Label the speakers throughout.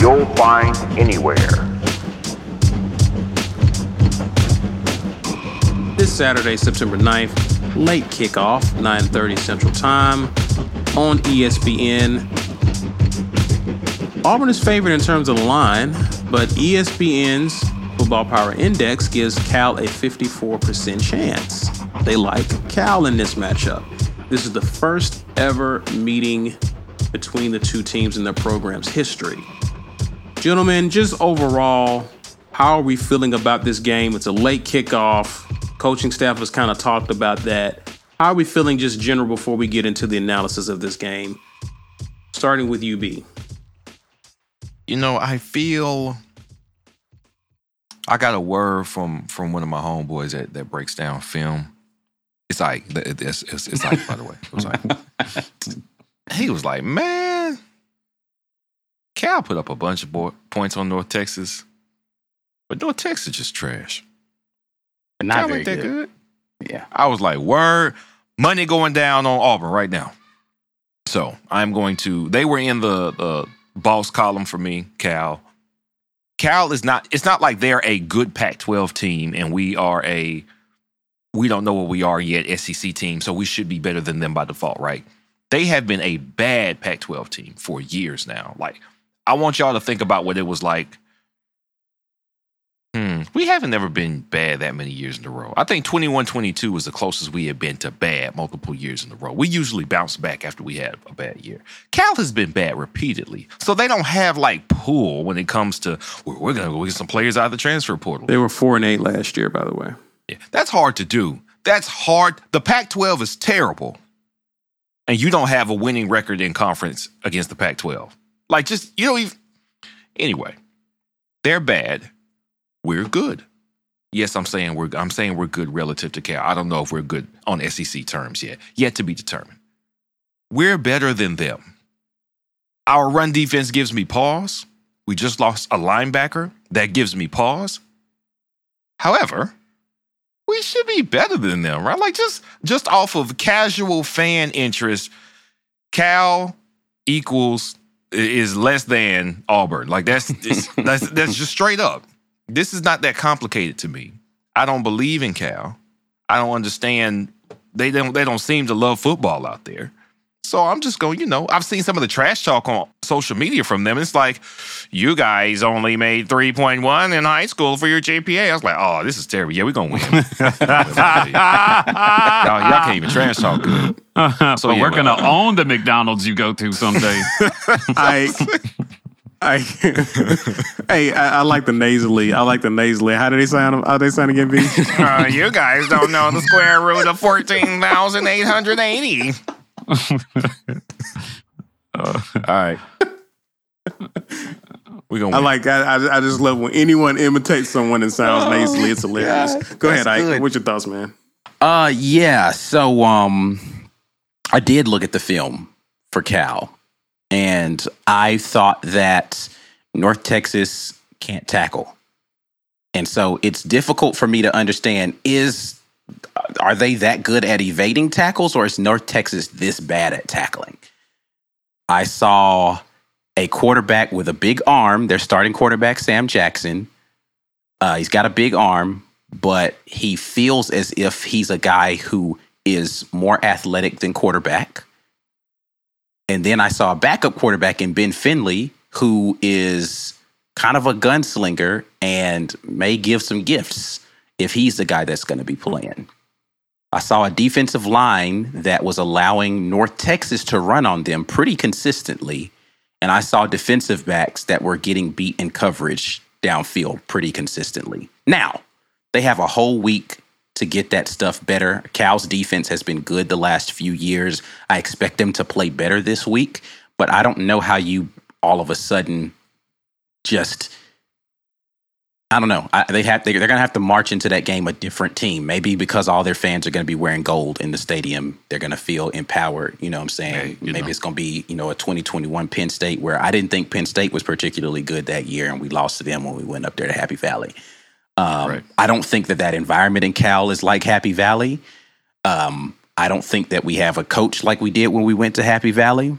Speaker 1: you'll find anywhere.
Speaker 2: This Saturday, September 9th, late kickoff, 9:30 Central Time on ESPN. Auburn is favored in terms of the line, but ESPN's Football Power Index gives Cal a 54% chance. They like Cal in this matchup. This is the first ever meeting between the two teams in their program's history. Gentlemen, just overall, how are we feeling about this game? It's a late kickoff. Coaching staff has kind of talked about that. How are we feeling just general before we get into the analysis of this game? Starting with UB.
Speaker 3: You know, I feel I got a word from from one of my homeboys that, that breaks down film. It's like it's, it's, it's like by the way. It was like he was like, man, Cal put up a bunch of boy, points on North Texas, but North Texas just trash.
Speaker 4: But not
Speaker 3: Cal
Speaker 4: very
Speaker 3: ain't that
Speaker 4: good.
Speaker 3: good.
Speaker 4: Yeah.
Speaker 3: I was like, word, money going down on Auburn right now. So I'm going to. They were in the the boss column for me, Cal. Cal is not. It's not like they're a good Pac-12 team, and we are a. We don't know what we are yet, SEC team, so we should be better than them by default, right? They have been a bad Pac-12 team for years now. Like, I want y'all to think about what it was like. Hmm. We haven't ever been bad that many years in a row. I think 21 22 was the closest we have been to bad multiple years in a row. We usually bounce back after we had a bad year. Cal has been bad repeatedly. So they don't have like pull when it comes to, we're, we're going to go get some players out of the transfer portal.
Speaker 2: They were 4 and 8 last year, by the way.
Speaker 3: Yeah, that's hard to do. That's hard. The Pac 12 is terrible. And you don't have a winning record in conference against the Pac 12. Like, just, you don't even. Anyway, they're bad. We're good. Yes, I'm saying we're I'm saying we're good relative to Cal. I don't know if we're good on SEC terms yet. Yet to be determined. We're better than them. Our run defense gives me pause. We just lost a linebacker. That gives me pause. However, we should be better than them, right? Like just just off of casual fan interest, Cal equals is less than Auburn. Like that's that's that's just straight up. This is not that complicated to me. I don't believe in Cal. I don't understand. They don't they don't seem to love football out there. So I'm just going, you know, I've seen some of the trash talk on social media from them. It's like, you guys only made 3.1 in high school for your GPA. I was like, oh, this is terrible. Yeah, we're going to win. y'all, y'all can't even trash talk good.
Speaker 5: So
Speaker 3: yeah,
Speaker 5: we're
Speaker 3: well-
Speaker 5: gonna own the McDonald's you go to someday.
Speaker 2: I, I, hey, I, I like the nasally. I like the nasally. How do they sound? How do they sound again, B?
Speaker 3: Uh, you guys don't know the square root of 14,880. All right. We're going to
Speaker 2: I like. I, I, I just love when anyone imitates someone and sounds nasally. It's hilarious. Go ahead, Ike.
Speaker 4: good.
Speaker 2: What's your thoughts, man?
Speaker 4: Uh yeah. So um I did look at the film for Cal and I thought that North Texas can't tackle. And so it's difficult for me to understand is are they that good at evading tackles or is North Texas this bad at tackling? I saw a quarterback with a big arm, their starting quarterback Sam Jackson. Uh, he's got a big arm, but he feels as if he's a guy who is more athletic than quarterback. And then I saw a backup quarterback in Ben Finley who is kind of a gunslinger and may give some gifts if he's the guy that's going to be playing. I saw a defensive line that was allowing North Texas to run on them pretty consistently. And I saw defensive backs that were getting beat in coverage downfield pretty consistently. Now, they have a whole week to get that stuff better. Cal's defense has been good the last few years. I expect them to play better this week, but I don't know how you all of a sudden just I don't know. I, they have they, they're going to have to march into that game a different team. Maybe because all their fans are going to be wearing gold in the stadium, they're going to feel empowered. You know what I'm saying?
Speaker 3: Hey,
Speaker 4: Maybe
Speaker 3: know.
Speaker 4: it's going to be you know a 2021 Penn State where I didn't think Penn State was particularly good that year, and we lost to them when we went up there to Happy Valley. Um,
Speaker 3: Right.
Speaker 4: I don't think that that environment in Cal is like Happy Valley. Um, I don't think that we have a coach like we did when we went to Happy Valley.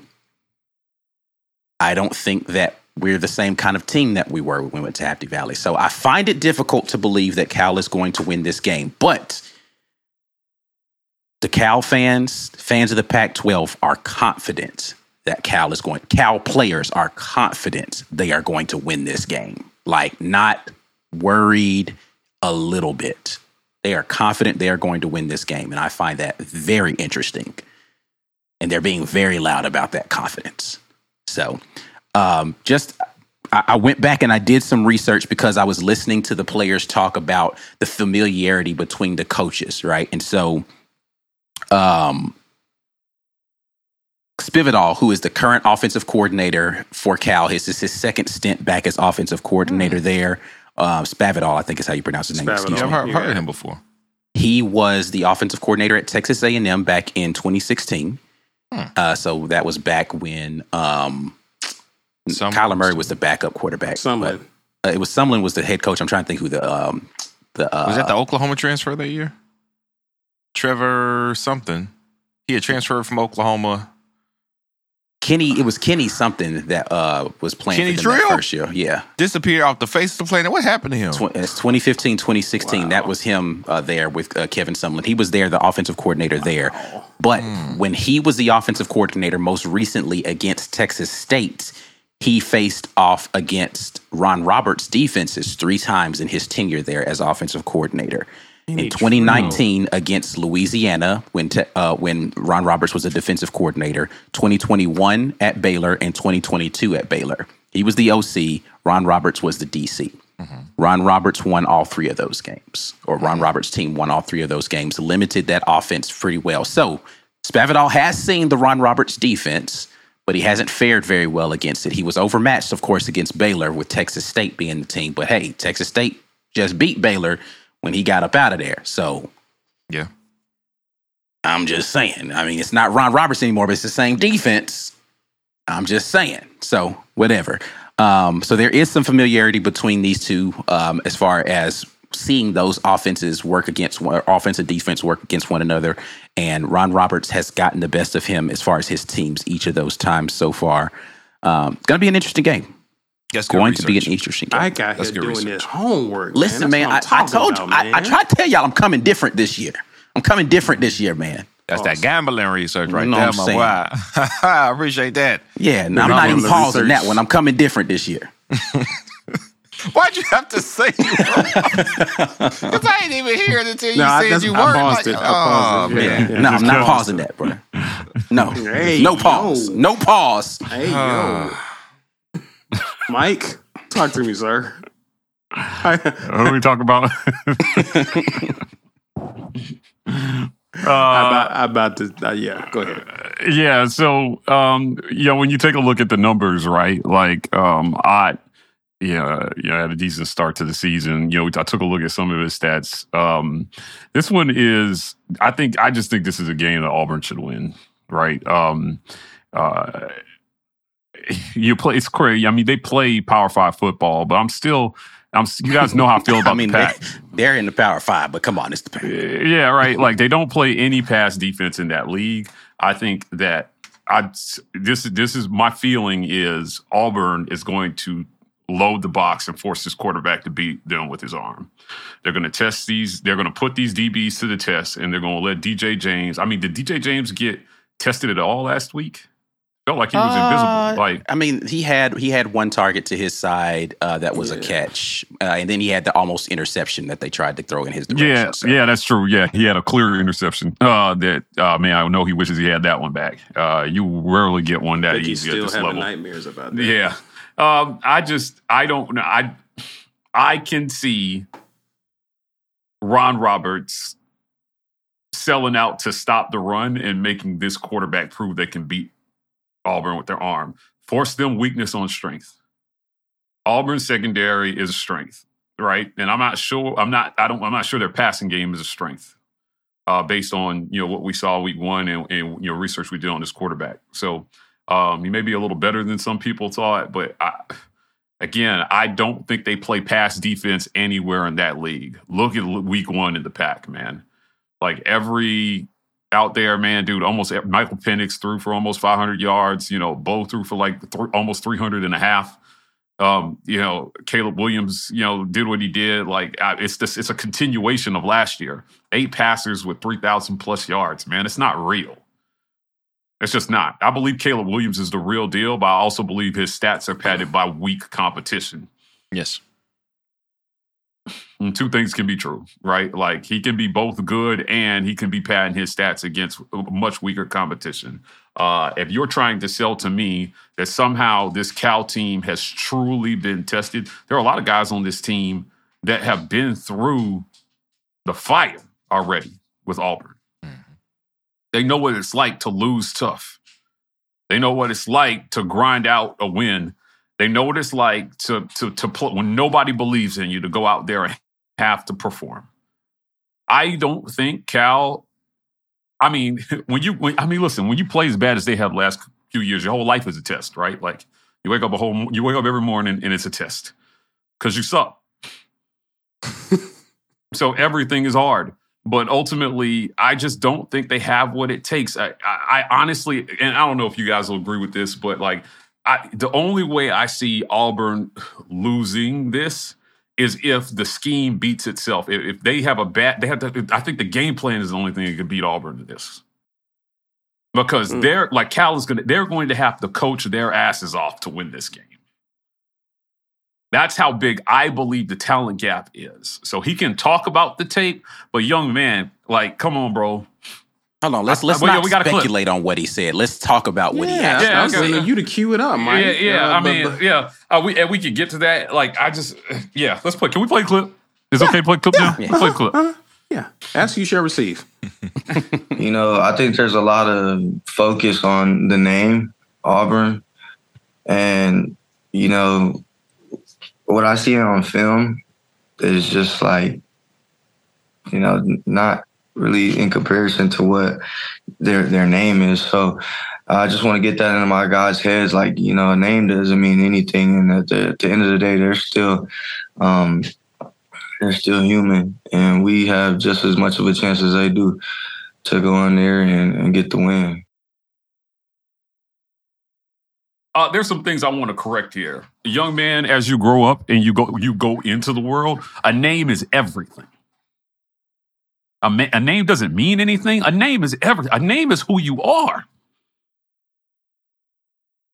Speaker 4: I don't think that we're the same kind of team that we were when we went to Happy Valley. So I find it difficult to believe that Cal is going to win this game. But the Cal fans, fans of the Pac 12, are confident that Cal is going, Cal players are confident they are going to win this game. Like, not worried a little bit. They are confident they are going to win this game. And I find that very interesting. And they're being very loud about that confidence. So, um, just I, I went back and I did some research because I was listening to the players talk about the familiarity between the coaches, right? And so, um, Spividal, who is the current offensive coordinator for Cal, his is his second stint back as offensive coordinator there. Uh, Spavital, I think is how you pronounce his name.
Speaker 2: Spavital.
Speaker 4: Excuse me.
Speaker 3: I've heard, heard him before.
Speaker 4: He was the offensive coordinator at Texas A&M back in 2016. Uh, so that was back when um,
Speaker 3: Some-
Speaker 4: Kyler Murray was the backup quarterback.
Speaker 2: Sumlin.
Speaker 4: But, uh, it was Sumlin was the head coach. I'm trying to think who the um, the uh,
Speaker 3: Was that the Oklahoma transfer that year? Trevor something. He had transferred from Oklahoma.
Speaker 4: Kenny. It was Kenny something that uh, was playing
Speaker 3: Kenny
Speaker 4: for them that first year. Yeah,
Speaker 3: Disappeared off the face of the planet. What happened to him?
Speaker 4: Tw- it's 2015, 2016. That was him uh, there with uh, Kevin Sumlin. He was there, the offensive coordinator there. But when he was the offensive coordinator most recently against Texas State, he faced off against Ron Roberts' defenses three times in his tenure there as offensive coordinator. In 2019 against Louisiana, when te- uh, when Ron Roberts was a defensive coordinator, 2021 at Baylor, and 2022 at Baylor. He was the OC. Ron Roberts was the DC. Ron Roberts won all three of those games, or Ron Roberts' team won all three of those games, limited that offense pretty well. So Spavital has seen the Ron Roberts defense, but he hasn't fared very well against it. He was overmatched, of course, against Baylor with Texas State being the team. But hey, Texas State just beat Baylor when he got up out of there. So
Speaker 3: Yeah.
Speaker 4: I'm just saying. I mean, it's not Ron Roberts anymore, but it's the same defense. I'm just saying. So whatever. Um, so there is some familiarity between these two um, as far as seeing those offenses work against one, offensive defense work against one another. And Ron Roberts has gotten the best of him as far as his teams each of those times so far. Um, it's going to be an interesting game.
Speaker 3: That's
Speaker 4: Going to be an interesting game.
Speaker 2: I got
Speaker 3: That's
Speaker 2: here
Speaker 3: good
Speaker 2: doing
Speaker 3: research.
Speaker 2: this homework.
Speaker 4: Listen, man,
Speaker 2: That's
Speaker 4: I, I told
Speaker 2: talking
Speaker 4: you,
Speaker 2: about,
Speaker 4: I, I tried to tell y'all I'm coming different this year. I'm coming different this year, man.
Speaker 3: That's that gambling research right
Speaker 4: You know
Speaker 3: there,
Speaker 4: what I'm
Speaker 3: my
Speaker 4: saying?
Speaker 3: boy. I appreciate that.
Speaker 4: Yeah, no, I'm not even pausing
Speaker 2: research.
Speaker 4: that one. I'm coming different this year.
Speaker 3: Why'd you have to say you Because I ain't even hear it until you
Speaker 2: No,
Speaker 3: said
Speaker 2: that's-
Speaker 3: you weren't.
Speaker 2: paused
Speaker 3: like,
Speaker 2: it. I paused
Speaker 3: oh,
Speaker 2: it. Yeah,
Speaker 3: man.
Speaker 2: yeah.
Speaker 4: no, I'm not
Speaker 2: pause
Speaker 4: pausing that, bro. No,
Speaker 2: Hey,
Speaker 4: no pause.
Speaker 2: yo.
Speaker 4: No pause.
Speaker 2: Hey, yo. Mike, talk to me, sir.
Speaker 5: What are we talking about?
Speaker 2: I about, I about to, uh, yeah, go ahead.
Speaker 5: yeah. So, um, you know, when you take a look at the numbers, right? Like, um, I, yeah, yeah, had a decent start to the season. You know, I took a look at some of his stats. Um, this one is, I think, I just think this is a game that Auburn should win, right? Um, uh, you play, it's crazy. I mean, they play Power Five football, but I'm still, I'm. You guys know how I feel about
Speaker 4: I mean,
Speaker 5: the
Speaker 4: They, they're in the Power Five, but come on, it's the Pac.
Speaker 5: Yeah, right. Like they don't play any pass defense in that league. I think that I this this is my feeling is Auburn is going to load the box and force this quarterback to beat them with his arm. They're going to test these. They're going to put these DBs to the test, and they're going to let DJ James. I mean, did DJ James get tested at all last week? Felt like he was
Speaker 4: Uh,
Speaker 5: invisible. Like
Speaker 4: I mean, he had he had one target to his side uh, that was a catch, uh, and then he had the almost interception that they tried to throw in his direction.
Speaker 5: Yeah,
Speaker 4: so.
Speaker 5: yeah, that's true. Yeah, he had a clear interception. Uh, that uh, man, I know he wishes he had that one back. Uh, you rarely get one that
Speaker 2: think he's
Speaker 5: easy at
Speaker 2: still
Speaker 5: this
Speaker 2: having
Speaker 5: level.
Speaker 2: nightmares about that.
Speaker 5: Yeah, um, I just I don't know. I I can see Ron Roberts selling out to stop the run and making this quarterback prove they can beat Auburn with their arm. Force them weakness on strength. Auburn secondary is a strength, right? And I'm not sure. I'm not. I don't. I'm not sure their passing game is a strength, uh, based on you know what we saw week one and, and you know research we did on this quarterback. So um, he may be a little better than some people thought, but I, again, I don't think they play pass defense anywhere in that league. Look at week one in the pack, man. Like every out there, man, dude, almost Michael Penix threw for almost 500 yards. You know, Bo threw for like th- almost 300 and a half. Um, you know, Caleb Williams, you know, did what he did. Like it's this, it's a continuation of last year. Eight passers with 3,000 plus yards, man. It's not real. It's just not. I believe Caleb Williams is the real deal, but I also believe his stats are padded by weak competition.
Speaker 3: Yes.
Speaker 5: And two things can be true, right? Like he can be both good and he can be padding his stats against much weaker competition. Uh, if you're trying to sell to me that somehow this Cal team has truly been tested, there are a lot of guys on this team that have been through the fire already with Auburn. They know what it's like to lose tough. They know what it's like to grind out a win. They know what it's like to to to pl- when nobody believes in you to go out there and have to perform. I don't think Cal I mean, when you, when, I mean, listen, when you play as bad as they have the last few years, your whole life is a test, right? Like you wake up a whole, you wake up every morning and it's a test because you suck. so everything is hard. But ultimately, I just don't think they have what it takes. I, I, I honestly, and I don't know if you guys will agree with this, but like, I, the only way I see Auburn losing this is if the scheme beats itself. If, if they have a bad, they have to. I think the game plan is the only thing that could beat Auburn to this, because mm. they're like Cal is going to. They're going to have to coach their asses off to win this game. That's how big I believe the talent gap is. So he can talk about the tape, but young man, like, come on, bro.
Speaker 4: Hold on, let's let's uh, not yeah, speculate on what he said. Let's talk about what
Speaker 2: yeah,
Speaker 4: he asked.
Speaker 2: Yeah, okay. you to cue it up, Mike.
Speaker 5: Yeah, yeah. Uh, I mean, but, yeah. Uh, we and we could get to that. Like, I just, yeah. Let's play. Can we play a clip? Is yeah. okay to play a clip now? Yeah. Let's play a clip. Uh-huh.
Speaker 2: Yeah. Ask you shall receive.
Speaker 6: you know, I think there's a lot of focus on the name Auburn, and you know, what I see on film is just like, you know, not really in comparison to what their their name is. So I just want to get that into my guys' heads. Like you know, a name doesn't mean anything, and at the, at the end of the day, they're still um, they're still human, and we have just as much of a chance as they do to go in there and, and get the win.
Speaker 5: Uh, there's some things I want to correct here. Young man, as you grow up and you go you go into the world, a name is everything. A, ma- a name doesn't mean anything. A name is ever. A name is who you are.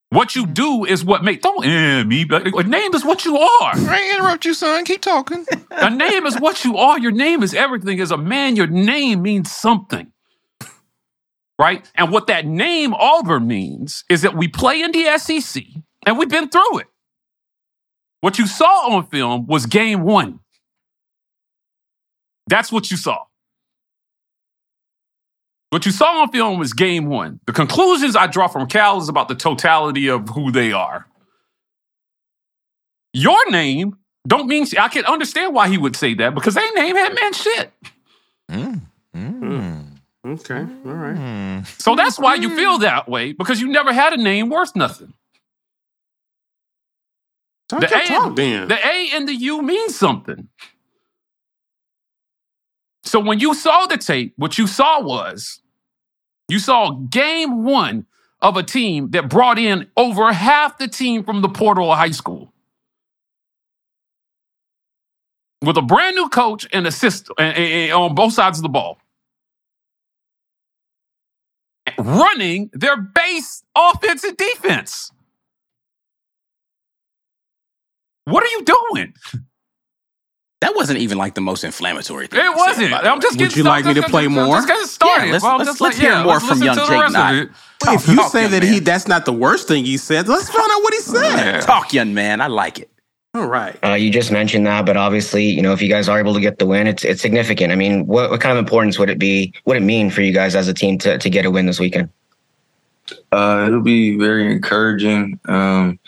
Speaker 5: What you do is what make don't eh, me. A name is what you are.
Speaker 3: I interrupt you, son. Keep talking.
Speaker 5: a name is what you are. Your name is everything. As a man, your name means something. Right? And what that name Auburn means is that we play in the SEC and we've been through it. What you saw on film was game one. That's what you saw. What you saw on film was game one. The conclusions I draw from Cal is about the totality of who they are. Your name don't mean I can understand why he would say that because they name had man shit. Mm.
Speaker 2: Okay, all right. Hmm.
Speaker 5: So that's why you feel that way because you never had a name worth nothing.
Speaker 2: Talk the, a, talk, then.
Speaker 5: the A and the U mean something. So when you saw the tape, what you saw was you saw game one of a team that brought in over half the team from the portal of high school. With a brand new coach and assist on both sides of the ball. Running their base offense and defense. What are you doing?
Speaker 4: That wasn't even like the most inflammatory thing.
Speaker 5: It wasn't. I'm just
Speaker 2: Would you like me to play more?
Speaker 5: Just getting started.
Speaker 4: Yeah, let's, well, let's, let's hear yeah, more let's from young Jaydn Ott.
Speaker 2: If you say that man. he that's not the worst thing he said, let's find out what he said.
Speaker 4: Talk, young man. I like it.
Speaker 2: All right.
Speaker 7: Uh, you just mentioned that, but obviously, you know, if you guys are able to get the win, it's it's significant. I mean, what, what kind of importance would it be? Would it mean for you guys as a team to to get a win this weekend?
Speaker 6: Uh, it'll be very encouraging. Um,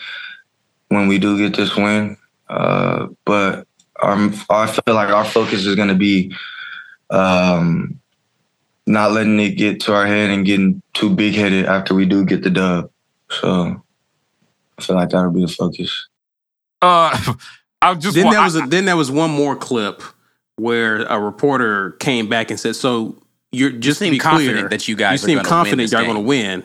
Speaker 6: when we do get this win. Uh, but our, I feel like our focus is going to be um, not letting it get to our head and getting too big headed after we do get the dub. So I feel like that'll be the focus.
Speaker 5: Uh, I just
Speaker 2: then
Speaker 5: want,
Speaker 2: there was
Speaker 5: I-
Speaker 2: a, then there was one more clip where a reporter came back and said, "So you're just to
Speaker 4: seem
Speaker 2: be
Speaker 4: confident
Speaker 2: clear,
Speaker 4: that you guys
Speaker 2: you
Speaker 4: are
Speaker 2: seem
Speaker 4: gonna win
Speaker 2: confident
Speaker 4: this
Speaker 2: y'all
Speaker 4: game."
Speaker 2: going to win."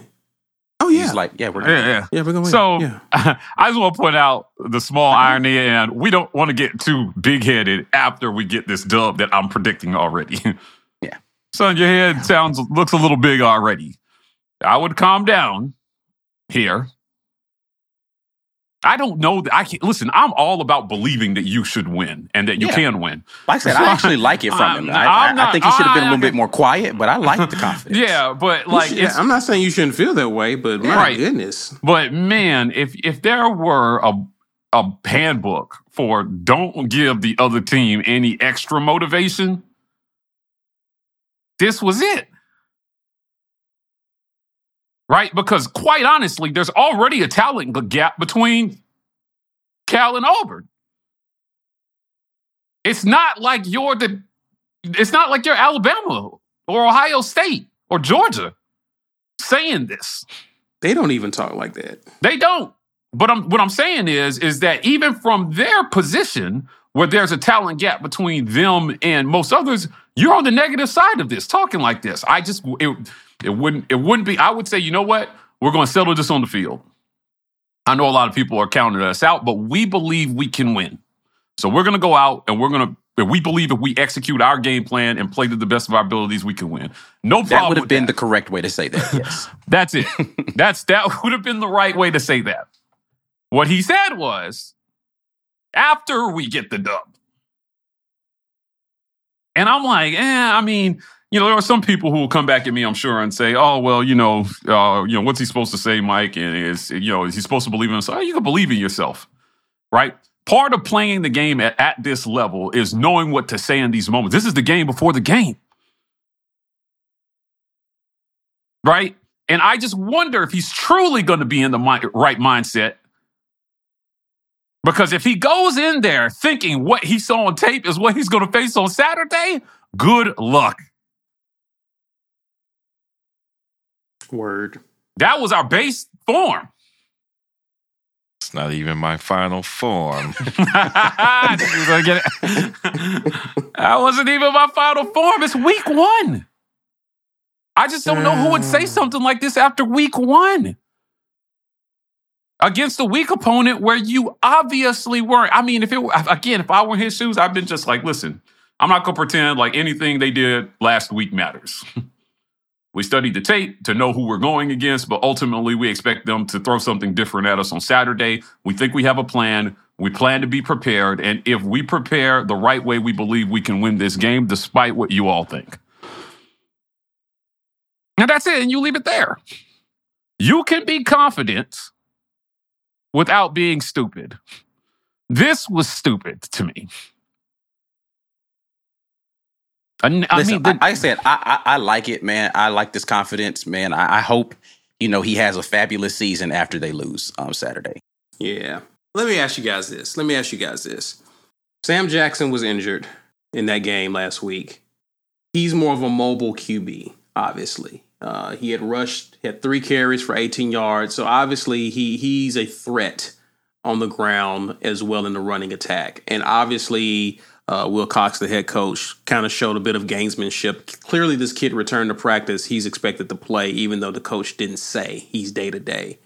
Speaker 2: Oh yeah,
Speaker 4: He's like, yeah, we're
Speaker 5: yeah, yeah.
Speaker 2: yeah, we're going to win.
Speaker 5: So
Speaker 2: yeah.
Speaker 5: I just want to point out the small irony, and we don't want to get too big headed after we get this dub that I'm predicting already.
Speaker 4: Yeah.
Speaker 5: Son, your head sounds looks a little big already. I would calm down here. I don't know that I can listen. I'm all about believing that you should win and that you
Speaker 4: Yeah.
Speaker 5: can win.
Speaker 4: Like I said, I actually like it from him. I,
Speaker 5: I'm
Speaker 4: I, I
Speaker 5: not-
Speaker 4: think he should have been a
Speaker 5: I-
Speaker 4: little bit more quiet, but I like the confidence.
Speaker 5: Yeah, but like
Speaker 2: should-
Speaker 5: it's
Speaker 2: I'm not saying you shouldn't feel that way, but my
Speaker 5: Right.
Speaker 2: goodness,
Speaker 5: But man, if if there were a a handbook for don't give the other team any extra motivation, this was it. Right? Because quite honestly, there's already a talent gap between Cal and Auburn. It's not like you're the it's not like you're Alabama or Ohio State or Georgia saying this.
Speaker 2: they don't even talk like that.
Speaker 5: They don't. But I'm, what I'm saying is, is that even from their position, where there's a talent gap between them and most others, you're on the negative side of this, talking like this. I just it, it wouldn't it wouldn't be. I would say, you know what? We're going to settle this on the field. I know a lot of people are counting us out, but we believe we can win. So we're going to go out and we're going to. We believe if we execute our game plan and play to the best of our abilities, we can win. No problem.
Speaker 4: That would have been
Speaker 5: that.
Speaker 4: the correct way to say that. Yes.
Speaker 5: That's it. That's that would have been the right way to say that. What he said was, after we get the dub. And I'm like, eh, I mean, you know, there are some people who will come back at me, I'm sure, and say, oh, well, you know, uh, you know, what's he supposed to say, Mike? And is, you know, is he supposed to believe in himself? Oh, you can believe in yourself, right? Part of playing the game at, at this level is knowing what to say in these moments. This is the game before the game. Right? And I just wonder if he's truly going to be in the mi- right mindset. Because if he goes in there thinking what he saw on tape is what he's going to face on Saturday, good luck.
Speaker 2: Word.
Speaker 5: That was our base form.
Speaker 3: It's not even my final form.
Speaker 5: I was gonna get it. that wasn't even my final form. It's week one. I just don't know who would say something like this after week one. Against a weak opponent where you obviously weren't. I mean, if it were, again, if I were in his shoes, I've been just like, listen, I'm not gonna pretend like anything they did last week matters. We studied the tape to know who we're going against, but ultimately we expect them to throw something different at us on Saturday. We think we have a plan. We plan to be prepared. And if we prepare the right way, we believe we can win this game despite what you all think. And that's it. And you leave it there. You can be confident without being stupid. This was stupid to me. I, I
Speaker 4: Listen,
Speaker 5: mean, the-
Speaker 4: I, I said I, I I like it, man. I like this confidence, man. I, I hope you know he has a fabulous season after they lose on Saturday.
Speaker 2: Yeah. Let me ask you guys this. Let me ask you guys this. Sam Jackson was injured in that game last week. He's more of a mobile QB, obviously. Uh, he had rushed, had three carries for 18 yards. So obviously he he's a threat on the ground as well in the running attack. And obviously, uh, Wilcox, the head coach, kind of showed a bit of gamesmanship. Clearly, this kid returned to practice. He's expected to play, even though the coach didn't say he's day to day.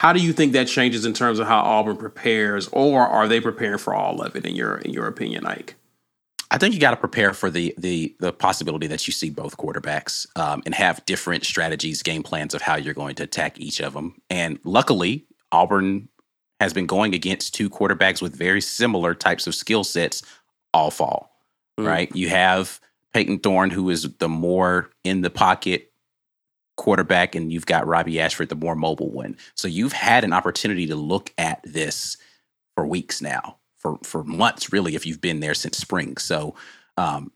Speaker 2: How do you think that changes in terms of how Auburn prepares, or are they preparing for all of it? In your in your opinion, Ike?
Speaker 4: I think you got to prepare for the the the possibility that you see both quarterbacks um, and have different strategies, game plans of how you're going to attack each of them. And luckily, Auburn has been going against two quarterbacks with very similar types of skill sets all fall.
Speaker 2: Mm.
Speaker 4: Right? You have Payton Thorne, who is the more in the pocket quarterback, and you've got Robbie Ashford, the more mobile one. So you've had an opportunity to look at this for weeks now, for for months, really, if you've been there since spring. So um,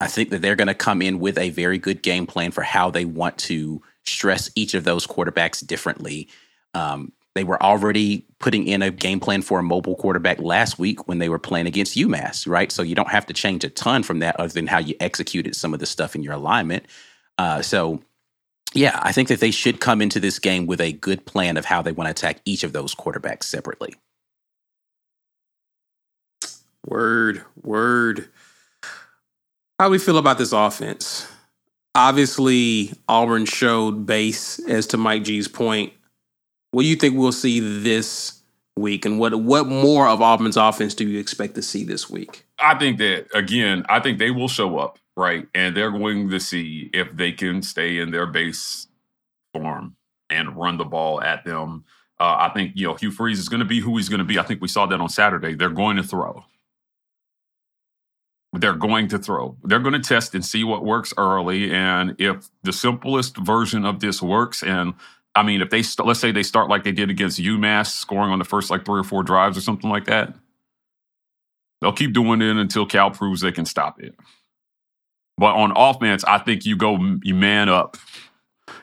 Speaker 4: I think that they're going to come in with a very good game plan for how they want to stress each of those quarterbacks differently. Um, They were already putting in a game plan for a mobile quarterback last week when they were playing against UMass, right? So you don't have to change a ton from that other than how you executed some of the stuff in your alignment. Uh, so, yeah, I think that they should come into this game with a good plan of how they want to attack each of those quarterbacks separately.
Speaker 2: Word, word. How do we feel about this offense? Obviously, Auburn showed base as to Mike G's point. What do you think we'll see this week, and what what more of Auburn's offense do you expect to see this week?
Speaker 5: I think that again, I think they will show up right, and they're going to see if they can stay in their base form and run the ball at them. Uh, I think you know Hugh Freeze is going to be who he's going to be. I think we saw that on Saturday. They're going to throw. They're going to throw. They're going to test and see what works early, and if the simplest version of this works, and I mean, if they st- let's say they start like they did against UMass, scoring on the first like three or four drives or something like that, they'll keep doing it until Cal proves they can stop it. But on offense, I think you go you man up,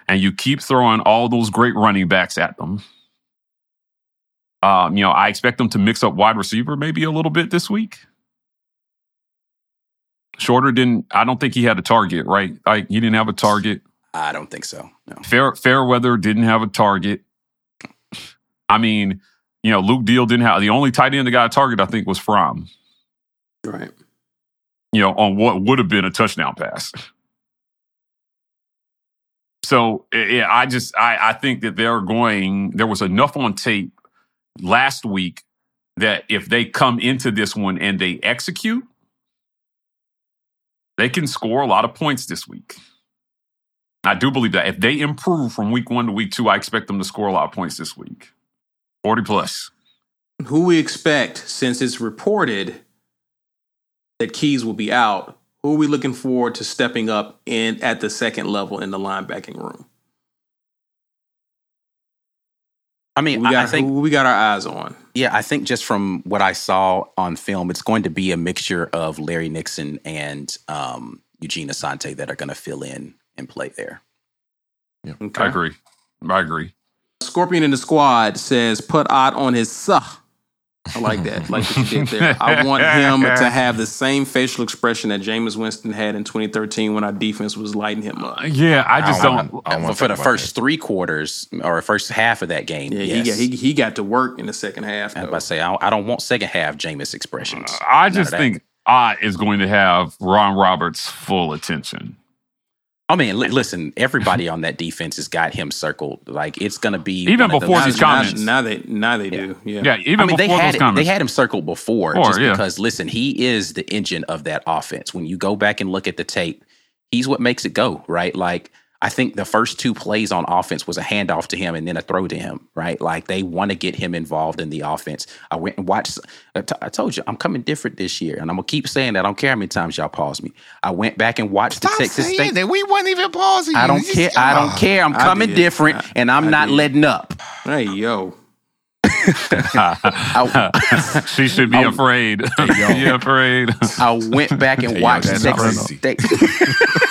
Speaker 5: and you keep throwing all those great running backs at them. Um, you know, I expect them to mix up wide receiver maybe a little bit this week. Shorter didn't. I don't think he had a target, right? Like he didn't have a target.
Speaker 4: I don't think so. No.
Speaker 5: Fair Fairweather didn't have a target. I mean, you know, Luke Deal didn't have the only tight end that got a target. I think was from
Speaker 2: Right.
Speaker 5: you know on what would have been a touchdown pass. So eh, yeah, I just I I think that they're going. There was enough on tape last week that if they come into this one and they execute, they can score a lot of points this week. I do believe that if they improve from week one to week two, I expect them to score a lot of points this week. 40 plus.
Speaker 2: Who we expect since it's reported that Keys will be out? Who are we looking forward to stepping up in at the second level in the linebacking room?
Speaker 4: I mean,
Speaker 2: We
Speaker 4: I-
Speaker 2: got
Speaker 4: I think
Speaker 2: who we got our eyes on.
Speaker 4: Yeah, I think just from what I saw on film, it's going to be a mixture of Larry Nixon and um, Eugene Asante that are going to fill in and play there.
Speaker 2: Okay.
Speaker 5: I agree. I agree.
Speaker 2: Scorpion in the squad says put Ott on his suh. I like that. like what you did there. I want him to have the same facial expression that Jameis Winston had in 2013 when our defense was lighting him up.
Speaker 5: Uh, yeah, I just
Speaker 8: don't
Speaker 5: don't.
Speaker 8: I don't
Speaker 4: for the
Speaker 8: about
Speaker 4: first three quarters or first half of that game,
Speaker 2: Yeah,
Speaker 4: yes.
Speaker 2: he, got, he he got to work in the second half.
Speaker 4: I
Speaker 2: though.
Speaker 4: about to say, I don't, I don't want second half Jameis expressions.
Speaker 5: Uh,
Speaker 4: I
Speaker 5: just think Ott is going to have Ron Roberts' full attention.
Speaker 4: I mean, li- listen, everybody on that defense has got him circled. Like it's going to be
Speaker 5: Even before
Speaker 4: those-
Speaker 5: these
Speaker 2: now,
Speaker 5: comments.
Speaker 2: now they now they do. Yeah.
Speaker 5: Yeah, even
Speaker 4: I mean, they had
Speaker 5: those
Speaker 4: it,
Speaker 5: comments.
Speaker 4: they had him circled before,
Speaker 5: Before,
Speaker 4: just
Speaker 5: yeah.
Speaker 4: because. Listen, he is the engine of that offense. When you go back and look at the tape, he's what makes it go right. Like I think the first two plays on offense was a handoff to him and then a throw to him. Right, like they want to get him involved in the offense. I went and watched. I t- I told you I'm coming different this year, and I'm gonna keep saying that. I don't care how many times y'all pause me. I went back and watched
Speaker 3: Stop
Speaker 4: the Texas State.
Speaker 3: that. We weren't even pausing.
Speaker 4: I don't
Speaker 3: You-
Speaker 4: care. I don't
Speaker 3: Ah.
Speaker 4: care. I'm coming different,
Speaker 2: I-
Speaker 4: and I'm
Speaker 2: I
Speaker 4: not
Speaker 2: did.
Speaker 4: letting up.
Speaker 2: Hey yo.
Speaker 4: I,
Speaker 5: she should be
Speaker 4: I-
Speaker 5: afraid. be afraid.
Speaker 4: I went back and
Speaker 3: Hey, yo,
Speaker 4: watched Texas. State.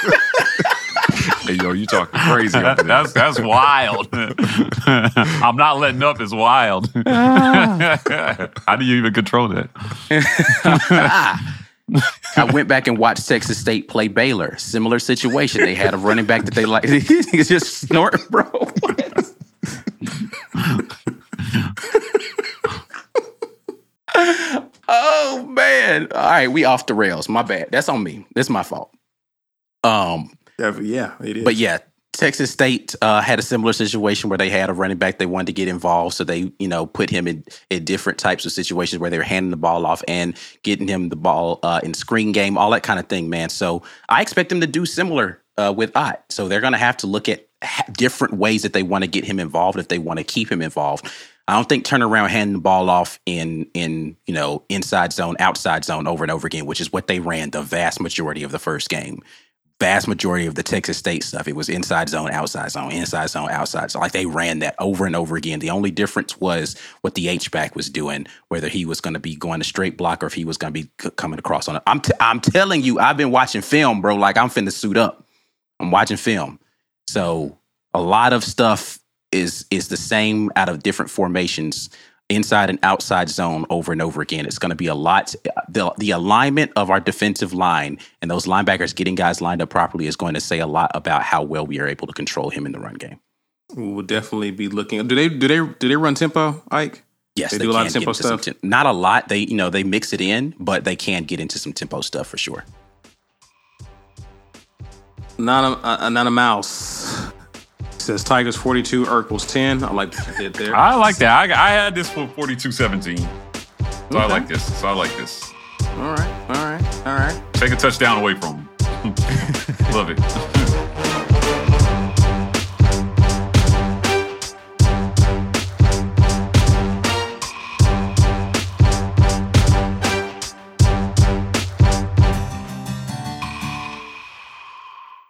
Speaker 3: Hey, yo, you talking crazy over there.
Speaker 5: that's that's wild. I'm not letting up. Is wild. How do you even control that?
Speaker 4: I went back and watched Texas State play Baylor. Similar situation. They had a running back that they like. He's just snorting, bro. oh man! All right, we off the rails. My bad. That's on me. That's my fault. Um,
Speaker 2: Definitely, yeah, it is.
Speaker 4: but yeah, Texas State uh, had a similar situation where they had a running back they wanted to get involved, so they you know put him in, in different types of situations where they were handing the ball off and getting him the ball uh, in screen game, all that kind of thing, man. So I expect them to do similar uh, with Ott. So they're going to have to look at different ways that they want to get him involved if they want to keep him involved. I don't think turn around handing the ball off in in you know inside zone, outside zone over and over again, which is what they ran the vast majority of the first game vast majority of the Texas State stuff. It was inside zone, outside zone, inside zone, outside zone. Like they ran that over and over again. The only difference was what the H back was doing, whether he was going to be going a straight block or if he was going to be coming across on it. I'm t- I'm telling you, I've been watching film, bro. Like I'm finna suit up. I'm watching film. So a lot of stuff is is the same out of different formations inside and outside zone over and over again. It's going to be a lot. The, the alignment of our defensive line and those linebackers getting guys lined up properly is going to say a lot about how well we are able to control him in the run game.
Speaker 2: We will definitely be looking. Do they do they do they run tempo, Ike?
Speaker 4: Yes,
Speaker 2: They do a lot of tempo
Speaker 4: get into some
Speaker 2: stuff?
Speaker 4: tem- not a lot. They you know they mix it in, but they can get into some tempo stuff for sure.
Speaker 2: Not a, uh, not a mouse. Says Tigers 42, Urkel's 10. I like you did there.
Speaker 5: I like that. I, I had this for 42-17. So I like this. So I like this.
Speaker 2: All right, all right, all right.
Speaker 5: Take a touchdown away from him. Love it.